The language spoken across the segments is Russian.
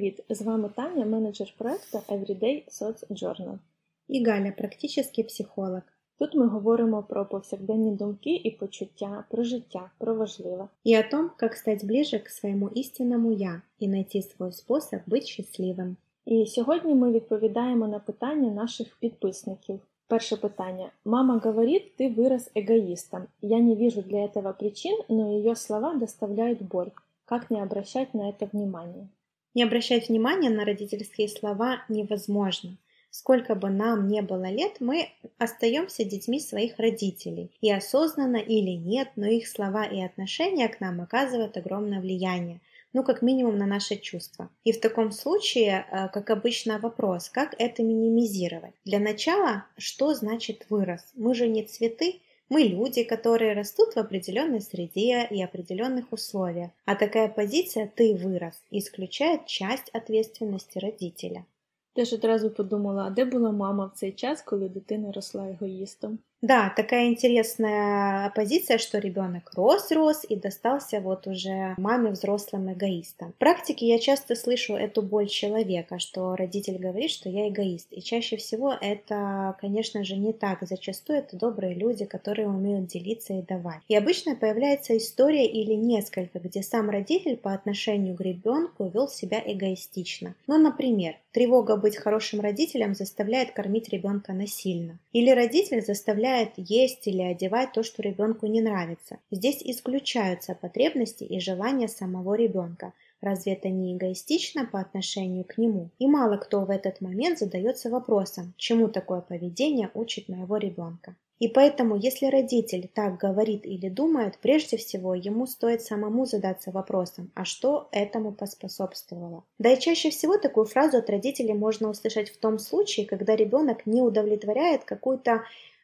Привіт! З вами Таня, менеджер проекту Everyday Journal. І Галя, практичний психолог. Тут ми говоримо про повсякденні думки і почуття, про життя, про важливе. І о том, як стати ближе к своєму істинному я і знайти свій спосіб бути щасливим. І сьогодні ми відповідаємо на питання наших підписників. Перше питання. Мама говорит, ты вырос эгоистом. Я не вижу для этого причин, но ее слова доставляют боль. Как не обращать на это внимание? Не обращать внимания на родительские слова невозможно. Сколько бы нам не было лет, мы остаемся детьми своих родителей. И осознанно или нет, но их слова и отношения к нам оказывают огромное влияние. Ну, как минимум на наши чувства. И в таком случае, э, как обычно, вопрос, как это минимизировать? Для начала, что значит вырос? Мы же не цветы, мы люди, которые растут в определенной среде и определенных условиях, а такая позиция «ты вырос» исключает часть ответственности родителя. Теж одразу подумала, а де була мама в цей час, коли дитина росла егоїстом? Да, такая интересная позиция, что ребенок рос-рос и достался вот уже маме взрослым эгоистом. В практике я часто слышу эту боль человека, что родитель говорит, что я эгоист. И чаще всего это, конечно же, не так. Зачастую это добрые люди, которые умеют делиться и давать. И обычно появляется история или несколько, где сам родитель по отношению к ребенку вел себя эгоистично. Ну, например, тревога быть хорошим родителем заставляет кормить ребенка насильно. Или родитель заставляет позволяет есть или одевать то, что ребенку не нравится. Здесь исключаются потребности и желания самого ребенка. Разве это не эгоистично по отношению к нему? И мало кто в этот момент задается вопросом, чему такое поведение учит моего ребенка. И поэтому, если родитель так говорит или думает, прежде всего ему стоит самому задаться вопросом, а что этому поспособствовало. Да и чаще всего такую фразу от родителей можно услышать в том случае, когда ребенок не удовлетворяет какую-то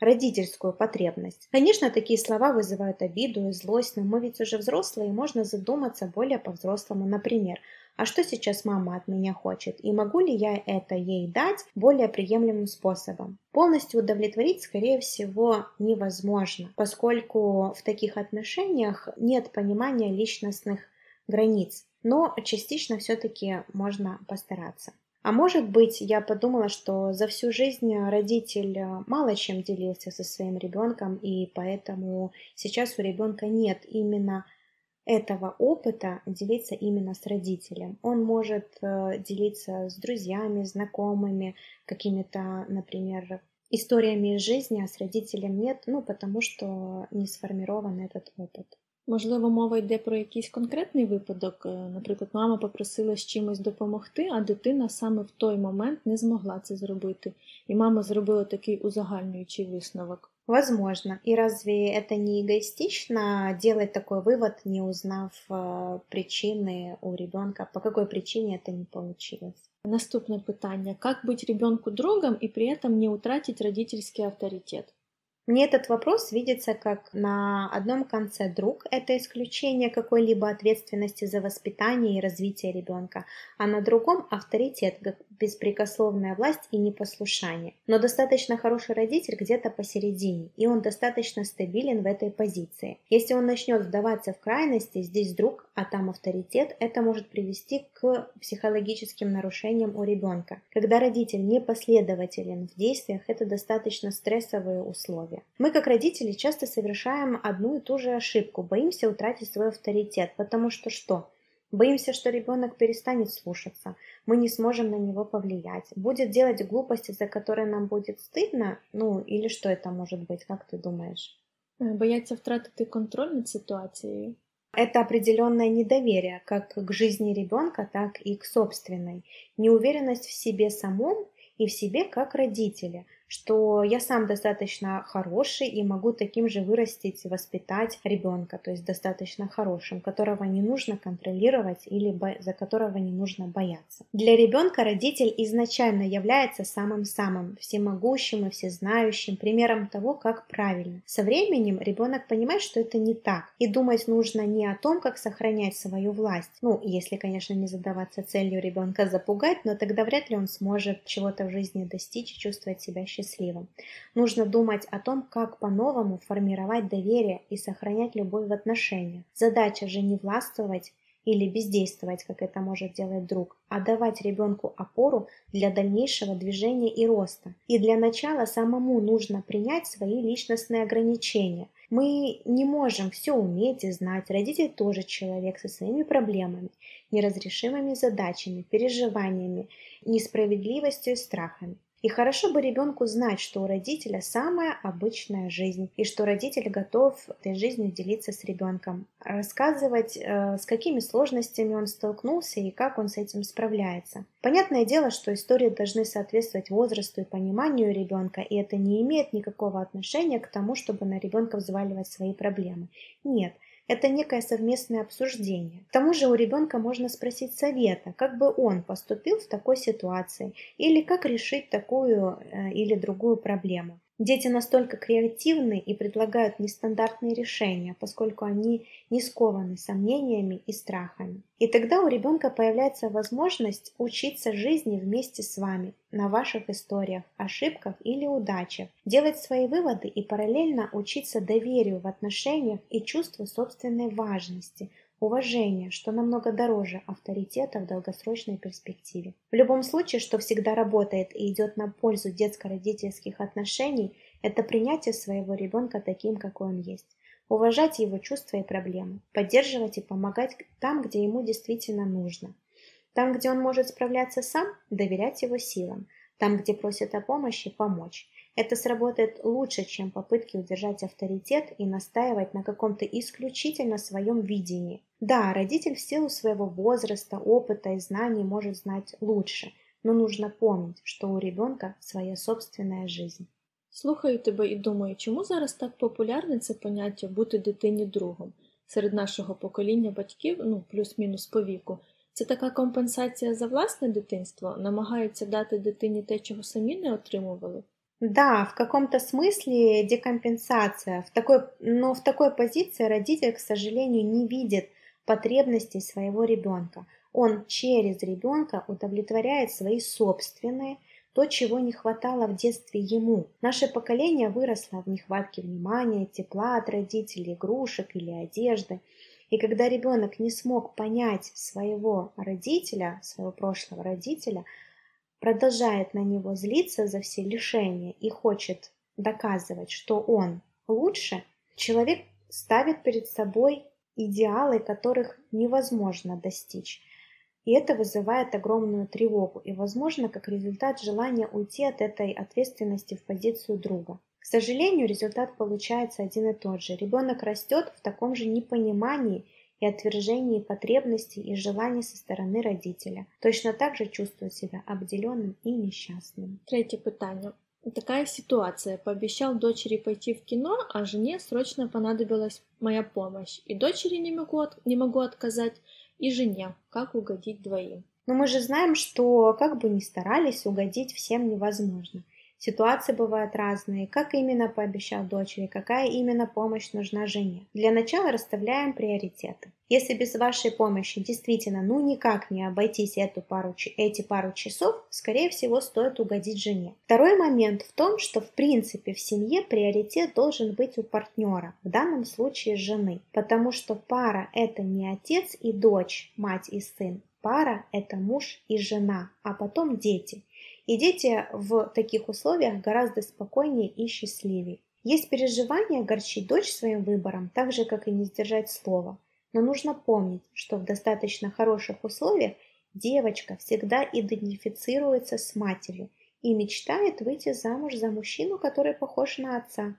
родительскую потребность. Конечно, такие слова вызывают обиду и злость, но мы ведь уже взрослые, и можно задуматься более по-взрослому. Например, а что сейчас мама от меня хочет, и могу ли я это ей дать более приемлемым способом. Полностью удовлетворить, скорее всего, невозможно, поскольку в таких отношениях нет понимания личностных границ, но частично все-таки можно постараться. А может быть, я подумала, что за всю жизнь родитель э, мало чем делился со своим ребенком, и поэтому сейчас у ребенка нет именно этого опыта делиться именно с родителем. Он может э, делиться с друзьями, знакомыми, какими-то, например, историями из жизни, а с родителем нет, ну, потому что не сформирован этот опыт. Можливо, мова йде про якийсь конкретний випадок. Наприклад, мама попросила з чимось допомогти, а дитина саме в той момент не змогла це зробити. І мама зробила такий узагальнюючий висновок. Возможно. И разве это не эгоистично делать такой вывод, не узнав э, причины у ребенка, по какой причине это не получилось? Наступне питання: Как быть ребенку другом и при этом не утратить родительский авторитет? Мне этот вопрос видится как на одном конце друг – это исключение какой-либо ответственности за воспитание и развитие ребенка, а на другом – авторитет, беспрекословная власть и непослушание. Но достаточно хороший родитель где-то посередине, и он достаточно стабилен в этой позиции. Если он начнет вдаваться в крайности, здесь друг, а там авторитет, это может привести к психологическим нарушениям у ребенка. Когда родитель непоследователен в действиях, это достаточно стрессовые условия. Мы, как родители, часто совершаем одну и ту же ошибку, боимся утратить свой авторитет, потому что что? Боимся, что ребенок перестанет слушаться, мы не сможем на него повлиять, будет делать глупости, за которые нам будет стыдно, ну или что это может быть, как ты думаешь? Э, бояться втратити контроль над ситуацией. Это определенное недоверие как к жизни ребенка, так и к собственной. Неуверенность в себе самом и в себе как родителя – что я сам достаточно хороший и могу таким же вырастить и воспитать ребенка, то есть достаточно хорошим, которого не нужно контролировать или за которого не нужно бояться. Для ребенка родитель изначально является самым-самым всемогущим и всезнающим примером того, как правильно. Со временем ребенок понимает, что это не так, и думать нужно не о том, как сохранять свою власть, ну, если, конечно, не задаваться целью ребенка запугать, но тогда вряд ли он сможет чего-то в жизни достичь и чувствовать себя счастливым счастливым. Нужно думать о том, как по-новому формировать доверие и сохранять любовь в отношениях. Задача же не властвовать или бездействовать, как это может делать друг, а давать ребенку опору для дальнейшего движения и роста. И для начала самому нужно принять свои личностные ограничения. Мы не можем все уметь и знать. Родитель тоже человек со своими проблемами, неразрешимыми задачами, переживаниями, несправедливостью и страхами. И хорошо бы ребенку знать, что у родителя самая обычная жизнь, и что родитель готов этой жизнью делиться с ребенком, рассказывать, э, с какими сложностями он столкнулся и как он с этим справляется. Понятное дело, что истории должны соответствовать возрасту и пониманию ребенка, и это не имеет никакого отношения к тому, чтобы на ребенка взваливать свои проблемы. Нет, это некое совместное обсуждение. К тому же у ребенка можно спросить совета, как бы он поступил в такой ситуации, или как решить такую э, или другую проблему. Дети настолько креативны и предлагают нестандартные решения, поскольку они не скованы сомнениями и страхами. И тогда у ребенка появляется возможность учиться жизни вместе с вами, на ваших историях, ошибках или удачах, делать свои выводы и параллельно учиться доверию в отношениях и чувству собственной важности, уважение, что намного дороже авторитета в долгосрочной перспективе. В любом случае, что всегда работает и идет на пользу детско-родительских отношений, это принятие своего ребенка таким, какой он есть. Уважать его чувства и проблемы, поддерживать и помогать там, где ему действительно нужно. Там, где он может справляться сам, доверять его силам. Там, где просит о помощи, помочь. Это сработает лучше, чем попытки удержать авторитет и настаивать на каком-то исключительно своем видении. Да, родитель в силу своего возраста, опыта и знаний может знать лучше, но нужно помнить, что у ребенка своя собственная жизнь. Слухаю тебе і думаю, чому зараз так популярне це поняття бути дитині другом серед нашого покоління батьків, ну плюс-мінус по віку. Це така компенсація за власне дитинство, намагаються дати дитині те, чого самі не отримували. Да, в каком-то смысле декомпенсация. В такой, но в такой позиции родитель, к сожалению, не видит потребностей своего ребенка. Он через ребенка удовлетворяет свои собственные, то, чего не хватало в детстве ему. Наше поколение выросло в нехватке внимания, тепла от родителей, игрушек или одежды. И когда ребенок не смог понять своего родителя, своего прошлого родителя, продолжает на него злиться за все лишения и хочет доказывать, что он лучше, человек ставит перед собой идеалы, которых невозможно достичь. И это вызывает огромную тревогу и, возможно, как результат желания уйти от этой ответственности в позицию друга. К сожалению, результат получается один и тот же. Ребенок растет в таком же непонимании и отвержении потребностей и желаний со стороны родителя. Точно так же чувствует себя обделенным и несчастным. Третье питание. Такая ситуация. Пообещал дочери пойти в кино, а жене срочно понадобилась моя помощь. И дочери не могу, от... не могу отказать, и жене. Как угодить двоим? Но мы же знаем, что как бы ни старались, угодить всем невозможно. Ситуации бывают разные, как именно пообещал дочери, какая именно помощь нужна жене. Для начала расставляем приоритеты. Если без вашей помощи действительно ну никак не обойтись эту пару, эти пару часов, скорее всего стоит угодить жене. Второй момент в том, что в принципе в семье приоритет должен быть у партнера, в данном случае жены, потому что пара это не отец и дочь, мать и сын, пара это муж и жена, а потом дети. И дети в таких условиях гораздо спокойнее и счастливее. Есть переживание огорчить дочь своим выбором, так же, как и не сдержать слова. Но нужно помнить, что в достаточно хороших условиях девочка всегда идентифицируется с матерью и мечтает выйти замуж за мужчину, который похож на отца.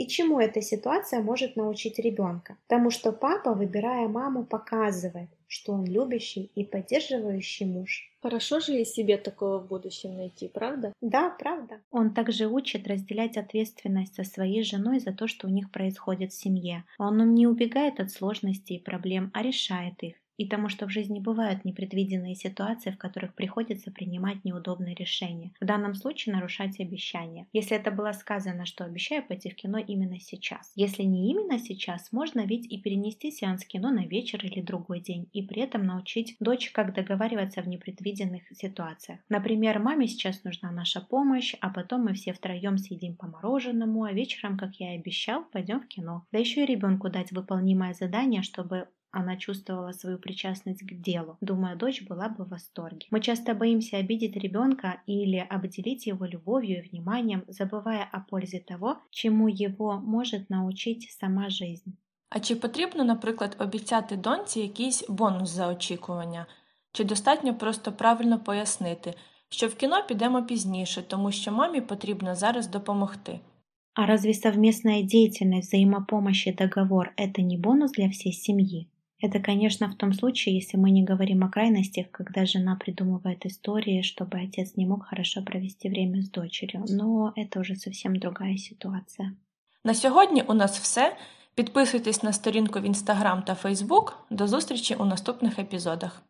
И чему эта ситуация может научить ребенка? Потому что папа, выбирая маму, показывает, что он любящий и поддерживающий муж. Хорошо же и себе такого в будущем найти, правда? Да, правда. Он также учит разделять ответственность со своей женой за то, что у них происходит в семье. Он не убегает от сложностей и проблем, а решает их и тому, что в жизни бывают непредвиденные ситуации, в которых приходится принимать неудобные решения. В данном случае нарушать обещания. Если это было сказано, что обещаю пойти в кино именно сейчас. Если не именно сейчас, можно ведь и перенести сеанс кино на вечер или другой день, и при этом научить дочь, как договариваться в непредвиденных ситуациях. Например, маме сейчас нужна наша помощь, а потом мы все втроем съедим по мороженому, а вечером, как я и обещал, пойдем в кино. Да еще и ребенку дать выполнимое задание, чтобы она чувствовала свою причастность к делу. Думаю, дочь была бы в восторге. Мы часто боимся обидеть ребенка или обделить его любовью и вниманием, забывая о пользе того, чему его может научить сама жизнь. А чи потрібно, наприклад, обіцяти доньці якийсь бонус за очікування? Чи достатньо просто правильно пояснити, що в кіно підемо пізніше, тому що мамі потрібно зараз допомогти? А разве совместная деятельность, взаимопомощь и договор – это не бонус для всей семьи? Это, конечно, в том случае, если мы не говорим о крайностях, когда жена придумывает истории, чтобы отец не мог хорошо провести время с дочерью. Но это уже совсем другая ситуация. На сьогодні у нас все. Підписуйтесь на сторінку в Інстаграм та Фейсбук. До зустрічі у наступних епізодах.